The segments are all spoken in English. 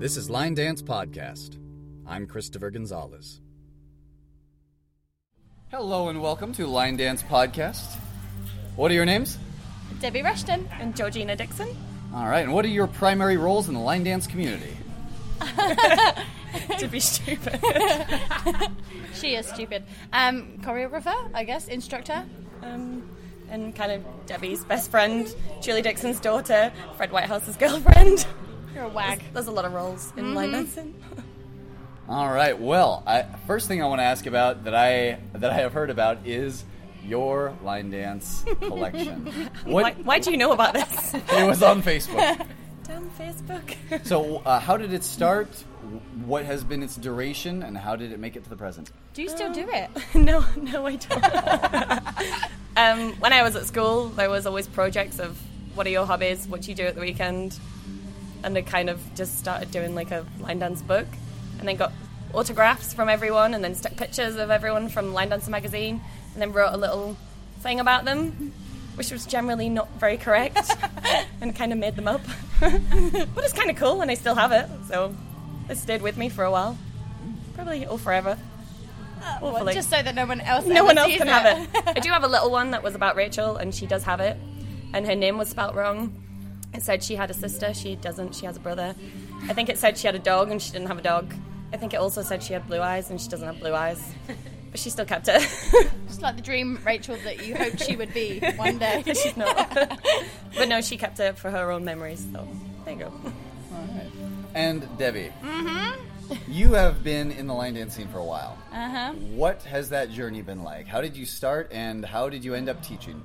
This is Line Dance Podcast. I'm Christopher Gonzalez. Hello and welcome to Line Dance Podcast. What are your names? Debbie Rushton. and Georgina Dixon. All right, and what are your primary roles in the line dance community? to be stupid. She is stupid. Um, choreographer, I guess, instructor. um, and kind of Debbie's best friend, Julie Dixon's daughter, Fred Whitehouse's girlfriend. You're a wag. There's a lot of roles in line dancing. All right. Well, I, first thing I want to ask about that I that I have heard about is your line dance collection. Why, What why do you know about this? it was on Facebook. Damn Facebook. So, uh, how did it start? What has been its duration, and how did it make it to the present? Do you still do it? no, no, I don't. um, when I was at school, there was always projects of what are your hobbies, what do you do at the weekend, and I kind of just started doing like a line dance book, and then got autographs from everyone, and then stuck pictures of everyone from Line Dancer magazine, and then wrote a little thing about them, which was generally not very correct, and kind of made them up, but it's kind of cool, and I still have it, so it stayed with me for a while, probably all forever. Uh, well, just so that no one else. No one else can have it. I do have a little one that was about Rachel, and she does have it. And her name was spelt wrong. It said she had a sister. She doesn't. She has a brother. I think it said she had a dog, and she didn't have a dog. I think it also said she had blue eyes, and she doesn't have blue eyes. But she still kept it. Just like the dream Rachel that you hoped she would be one day. She's not. but no, she kept it for her own memories. So there you go. And Debbie, you have been in the line dance scene for a while. Uh huh. What has that journey been like? How did you start, and how did you end up teaching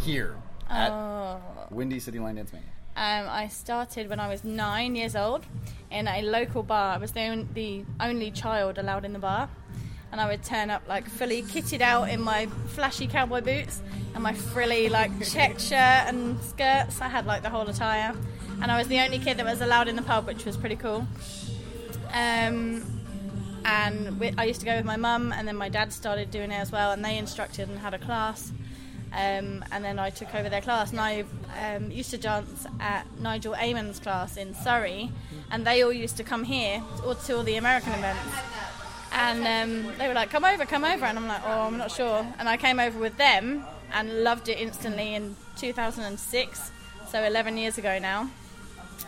here at Oh. Windy City Line Dance Mania? Um, I started when I was nine years old in a local bar. I was the, on- the only child allowed in the bar. And I would turn up like fully kitted out in my flashy cowboy boots and my frilly like check shirt and skirts. I had like the whole attire. And I was the only kid that was allowed in the pub, which was pretty cool. Um, and we, I used to go with my mum, and then my dad started doing it as well, and they instructed and had a class. Um, and then I took over their class, and I um, used to dance at Nigel Amon's class in Surrey, and they all used to come here or to all the American events. And um, they were like, "Come over, come over," and I'm like, "Oh, I'm not sure." And I came over with them and loved it instantly in 2006, so 11 years ago now,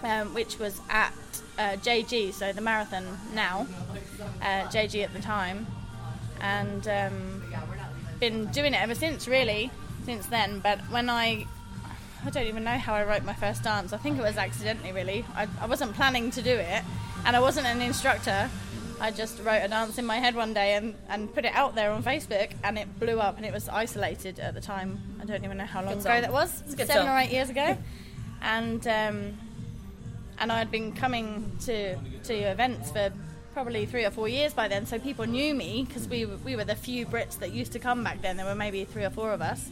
um, which was at uh, JG, so the marathon now, uh, JG at the time, and um, been doing it ever since, really, since then. But when I I don't even know how I wrote my first dance. I think it was accidentally, really. I, I wasn't planning to do it, and I wasn't an instructor. I just wrote a dance in my head one day and, and put it out there on Facebook, and it blew up, and it was isolated at the time. I don't even know how long Good ago song. that was. It's a good Seven song. or eight years ago. and um, and I had been coming to to events for probably three or four years by then, so people knew me because we we were the few Brits that used to come back then. There were maybe three or four of us,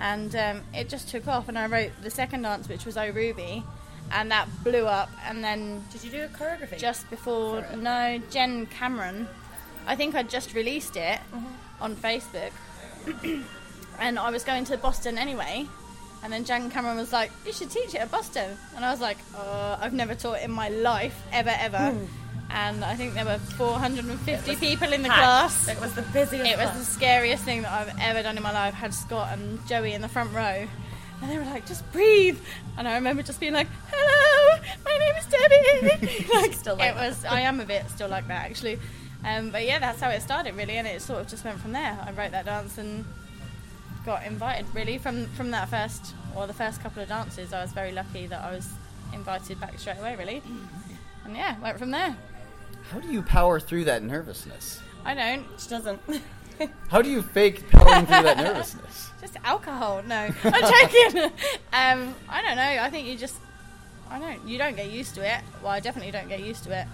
and um, it just took off. And I wrote the second dance, which was Oh Ruby, and that blew up. And then Did you do a choreography? just before no Jen Cameron, I think I just released it on Facebook, and I was going to Boston anyway. And then Jen Cameron was like, "You should teach it at Boston," and I was like, uh, "I've never taught in my life, ever, ever." And I think there were 450 people in the class. It was the busiest. It was the scariest thing that I've ever done in my life. had Scott and Joey in the front row. And they were like, just breathe. And I remember just being like, hello, my name is Debbie. like, Still like it that. was, I am a bit still like that actually. Um, but yeah, that's how it started really. And it sort of just went from there. I wrote that dance and got invited really from, from that first, or the first couple of dances. I was very lucky that I was invited back straight away really. And yeah, went from there. How do you power through that nervousness? I don't. She doesn't. How do you fake powering through that nervousness? Just alcohol? No, I'm joking. um, I don't know. I think you just, I don't. You don't get used to it. Well, I definitely don't get used to it.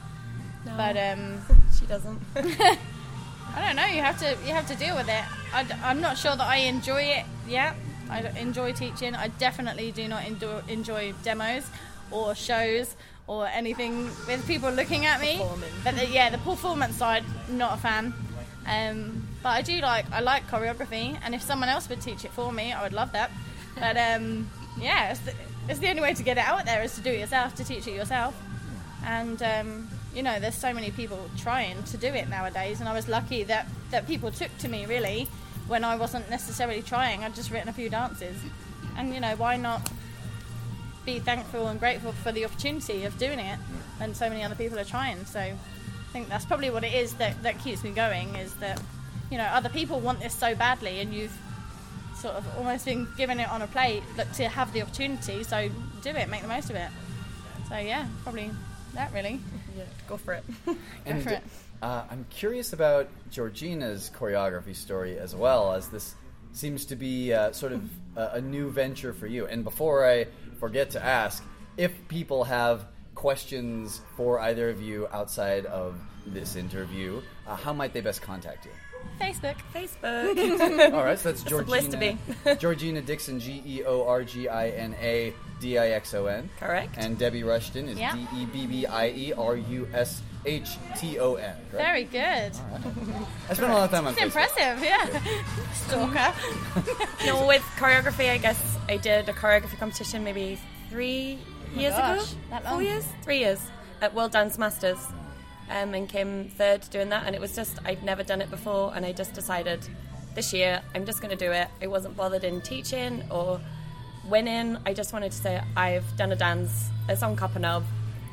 No. But um, she doesn't. I don't know. You have to, you have to deal with it. I, am not sure that I enjoy it yet. I enjoy teaching. I definitely do not enjoy, enjoy demos or shows or anything with people looking at me. But the, yeah, the performance side, not a fan. Um, but I do like I like choreography, and if someone else would teach it for me, I would love that. But um, yeah, it's the, it's the only way to get it out there is to do it yourself, to teach it yourself. And um, you know, there's so many people trying to do it nowadays, and I was lucky that that people took to me really when I wasn't necessarily trying. I'd just written a few dances, and you know, why not be thankful and grateful for the opportunity of doing it when so many other people are trying. So I think that's probably what it is that, that keeps me going is that, you know, other people want this so badly and you've sort of almost been given it on a plate look, to have the opportunity, so do it, make the most of it. So yeah, probably that really. Yeah, go for it. And for it. uh, I'm curious about Georgina's choreography story as well, as this seems to be uh, sort of a, a new venture for you. And before I forget to ask, if people have questions for either of you outside of this interview, uh, how might they best contact you? Facebook. Facebook. All right, so that's a Georgina. place to be. Georgina Dixon, G E O R G I N A D I X O N. Correct. And Debbie Rushton is Yeah. D E B B I E R U S H T O N. Very good. I spent a lot of time on It's Facebook. impressive, yeah. Stalker. no, with choreography, I guess I did a choreography competition maybe three oh years Oh gosh, ago. that Four years? Three years at World Dance Masters, um, and came third doing that. And it was just I'd never done it before, and I just decided this year I'm just going to do it. I wasn't bothered in teaching or winning. I just wanted to say I've done a dance. It's on Copper Knob,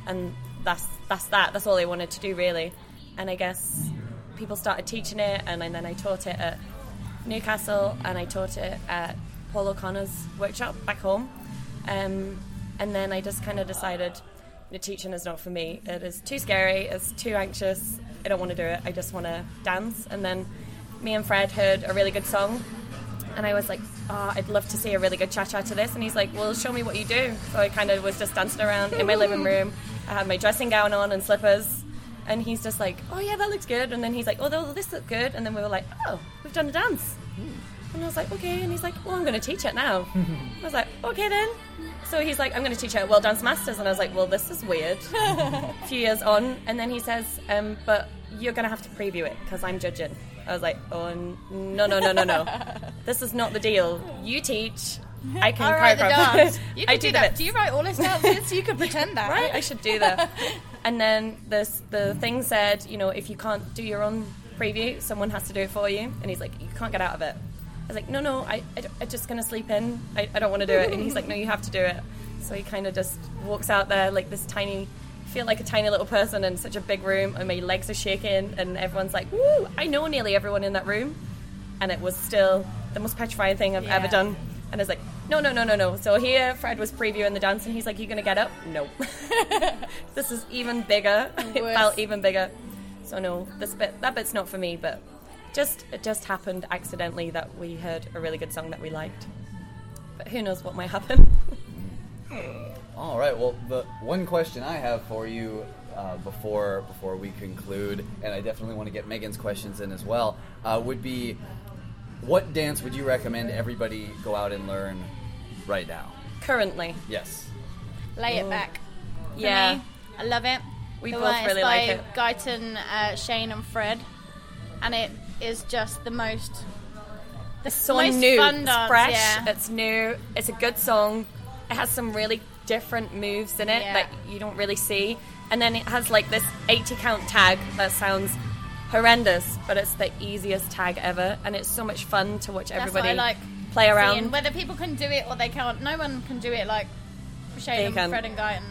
and that's that's that. That's all I wanted to do really. And I guess people started teaching it, and, then I taught it at Newcastle, and I taught it at Paul O'Connor's workshop back home. Um, and then I just kind of decided the teaching is not for me. It is too scary. It's too anxious. I don't want to do it. I just want to dance. And then me and Fred heard a really good song, and I was like, oh, I'd love to see a really good cha cha to this. And he's like, Well, show me what you do. So I kind of was just dancing around in my living room. I had my dressing gown on and slippers. And he's just like, Oh, yeah, that looks good. And then he's like, Oh, this looks good. And then we were like, Oh, we've done a dance. And I was like, Okay. And he's like, Well, I'm going to teach it now. I was like, Okay then. So he's like, I'm going to teach it at World Dance Masters. And I was like, Well, this is weird. a few years on. And then he says, um, But you're going to have to preview it because I'm judging. I was like, Oh, no, no, no, no, no. this is not the deal. You teach. I can I write the choreograph. dance. You I could do, that. bits. Do you write all his dances? You could pretend that. Right, I should do that. and then this the thing said, you know, if you can't do your own preview, someone has to do it for you. And he's like, you can't get out of it. I was like, no, no, I, I, am just going to sleep in. I, I don't want to do it. And he's like, no, you have to do it. So he kind of just walks out there like this tiny, feel like a tiny little person in such a big room, and my legs are shaking, and everyone's like, woo, I know nearly everyone in that room. And it was still the most petrifying thing I've ever done. And I was like, no, no, no, no, no. So here, Fred was previewing the dance, and he's like, you're going to get up? No. this is even bigger. It felt even bigger. So no, this bit, that bit's not for me. But just it just happened accidentally that we heard a really good song that we liked. But who knows what might happen? All right. Well, the one question I have for you uh, before before we conclude, and I definitely want to get Megan's questions in as well, uh, would be, what dance would you recommend everybody go out and learn right now? Currently, Yes. Lay it back. For yeah. me, I love it. We The both one- it's really by like it. Guyton, uh, Shane, and Fred, and it is just the most. The so most new, fun it's dance, fresh, yeah. it's new, it's a good song. It has some really different moves in it Yeah. that you don't really see, and then it has like this 80 count tag that sounds horrendous, but it's the easiest tag ever, and it's so much fun to watch everybody like play around. seeing. Whether people can do it or they can't, no one can do it like Shane and can. Fred and Guyton.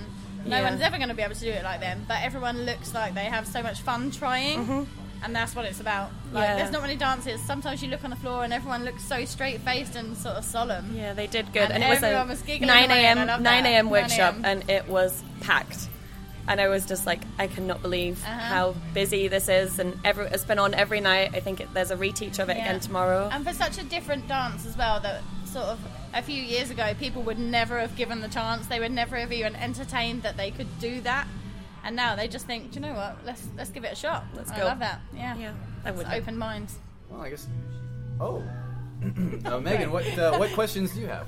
No Yeah. one's ever going to be able to do it like them, but everyone looks like they have so much fun trying. Mm-hmm. And that's what it's about. Like. Yeah. there's not many dances. Sometimes you look on the floor and everyone looks so straight faced and sort of solemn. Yeah, they did good, And and, it was everyone a was giggling 9 away, and I a.m. 9 a.m. workshop, and it was packed. And I was just like, I cannot believe Uh-huh. how busy this is, and every, it's been on every night. I think it, there's a reteach of it Yeah. again tomorrow. And for such a different dance as well, that sort of a few years ago people would never have given the chance. They would never have even entertained that they could do that. And now they just think, do you know what? Let's let's give it a shot. Let's go. I go. love that. Yeah. Yeah, I would. Open minds. Well, I guess. Oh. uh, Megan, what uh, what questions do you have?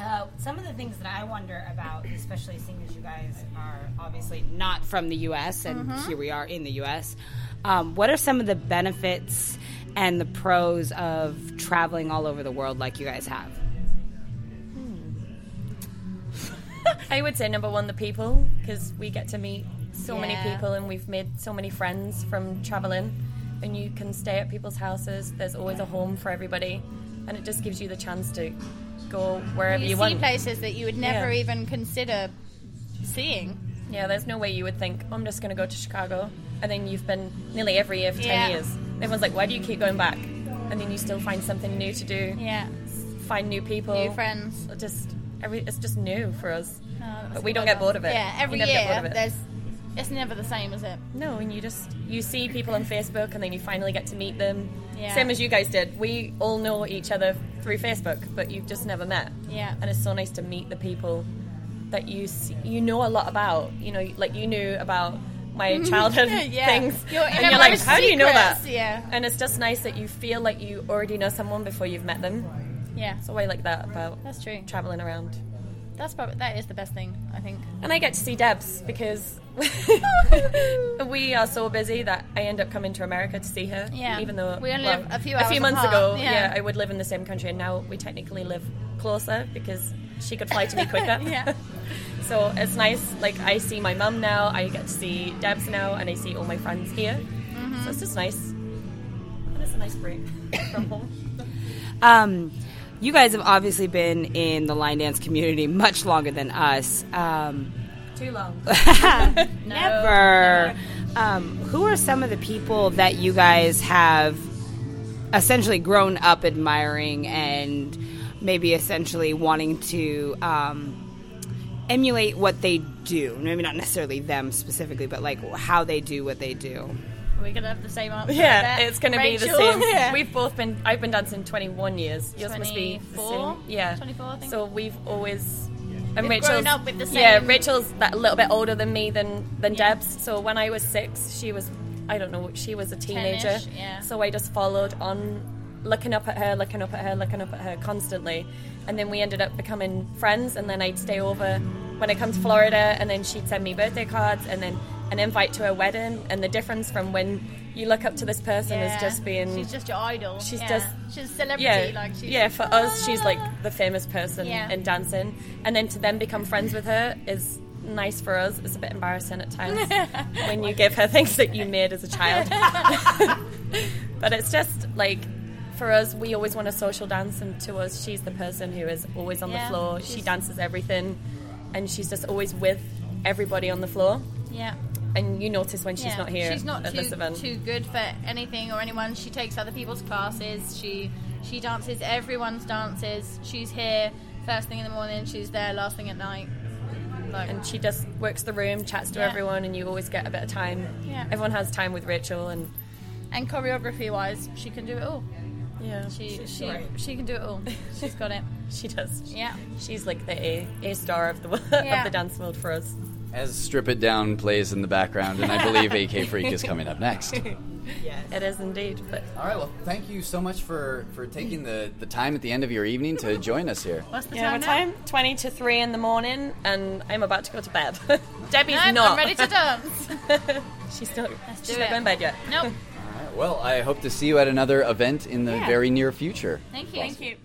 Uh, some of the things that I wonder about, especially seeing as you guys are obviously not from the U.S. and here we are in the U.S., um, what are some of the benefits and the pros of traveling all over the world like you guys have? I would say number one, the people, because we get to meet so many people and we've made so many friends from traveling. And you can stay at people's houses. There's always a home for everybody, and it just gives you the chance to go wherever you you, see want. places that you would never Yeah. even consider seeing. Yeah, there's no way you would think, oh, I'm just going to go to Chicago. And then you've been nearly every year for 10 years. Everyone's like, why do you keep going back? And then you still find something new to do, Yeah, find new people. new friends. Just, every, it's just new for us. Oh, But we don't get bored of it. Yeah, every We never get year bored of it. there's. It's never the same, is it? No, and you just, you see people on Facebook and then you finally get to meet them. Yeah. Same as you guys did. We all know each other through Facebook, but you've just never met. Yeah. And it's so nice to meet the people that you see, you know a lot about. You know, like you knew about my childhood Yeah. things, You're- and you you're like, most how do you know that? yeah. And it's just nice that you feel like you already know someone before you've met them. Yeah, So I like that about that's true. traveling around. That's probably that is the best thing I think. And I get to see Debs because we are so busy that I end up coming to America to see her. Yeah. Even though We only well, live a few a few months apart, ago, yeah. yeah. I would live in the same country, and now we technically live closer because she could fly to me quicker. Yeah. so it's nice. Like I see my mum now, I get to see Debs now, and I see all my friends here. Mm-hmm. So it's just nice. And it's a nice break from home. Um, you guys have obviously been in the line dance community much longer than us. Um, Too long. never. Um, who are some of the people that you guys have essentially grown up admiring and maybe essentially wanting to um, emulate what they do? Maybe not necessarily them specifically, but like how they do what they do. We're gonna have the same answer. Yeah, it's going to be the same. Yeah. We've both been. I've been dancing 21 years. Yours must be four. Yeah, 24, I think. So we've always. And Rachel's grown up with the same. Yeah, Rachel's that a little bit older than me than than Yeah. Deb's. So when I was six, she was. I don't know. She was a teenager. yeah. So I just followed on, looking up at her, looking up at her, looking up at her constantly, and then we ended up becoming friends. And then I'd stay over when I come to Florida, and then she'd send me birthday cards, and then an invite to her wedding. And the difference from when you look up to this person Yeah. is just being She's just your idol. She's yeah. just- she's a celebrity. yeah, like she's, yeah. For us, she's like ah. the famous person Yeah. in dancing, and then to then become friends with her is nice for us. It's a bit embarrassing at times when you give her things that you made as a child. but it's just like for us, we always want a social dance, and to us, she's the person who is always on the floor. She dances everything, and she's just always with everybody on the floor. yeah. And you notice when she's yeah. not here She's not at too, this event. too good for anything or anyone. She takes other people's classes. She she dances everyone's dances. She's here first thing in the morning. She's there last thing at night. Like, and she just works the room, chats to Yeah. everyone, and you always get a bit of time. Yeah. Everyone has time with Rachel, and and choreography wise, she can do it all. yeah, She she she can do it all. She's got it. she does. Yeah. she's like the A A star of the Yeah. of the dance world for us. As Strip It Down plays in the background, and I believe AK Freak is coming up next. Yes. It is indeed. But All right, well, thank you so much for, for taking the, the time at the end of your evening to join us here. What's the yeah, time what time? Twenty to three in the morning, and I'm about to go to bed. Debbie's No, not. I'm ready to dance. she's still Let's she's not it. in bed yet. nope. All right, well, I hope to see you at another event in the Yeah. very near future. Thank you. Thank you.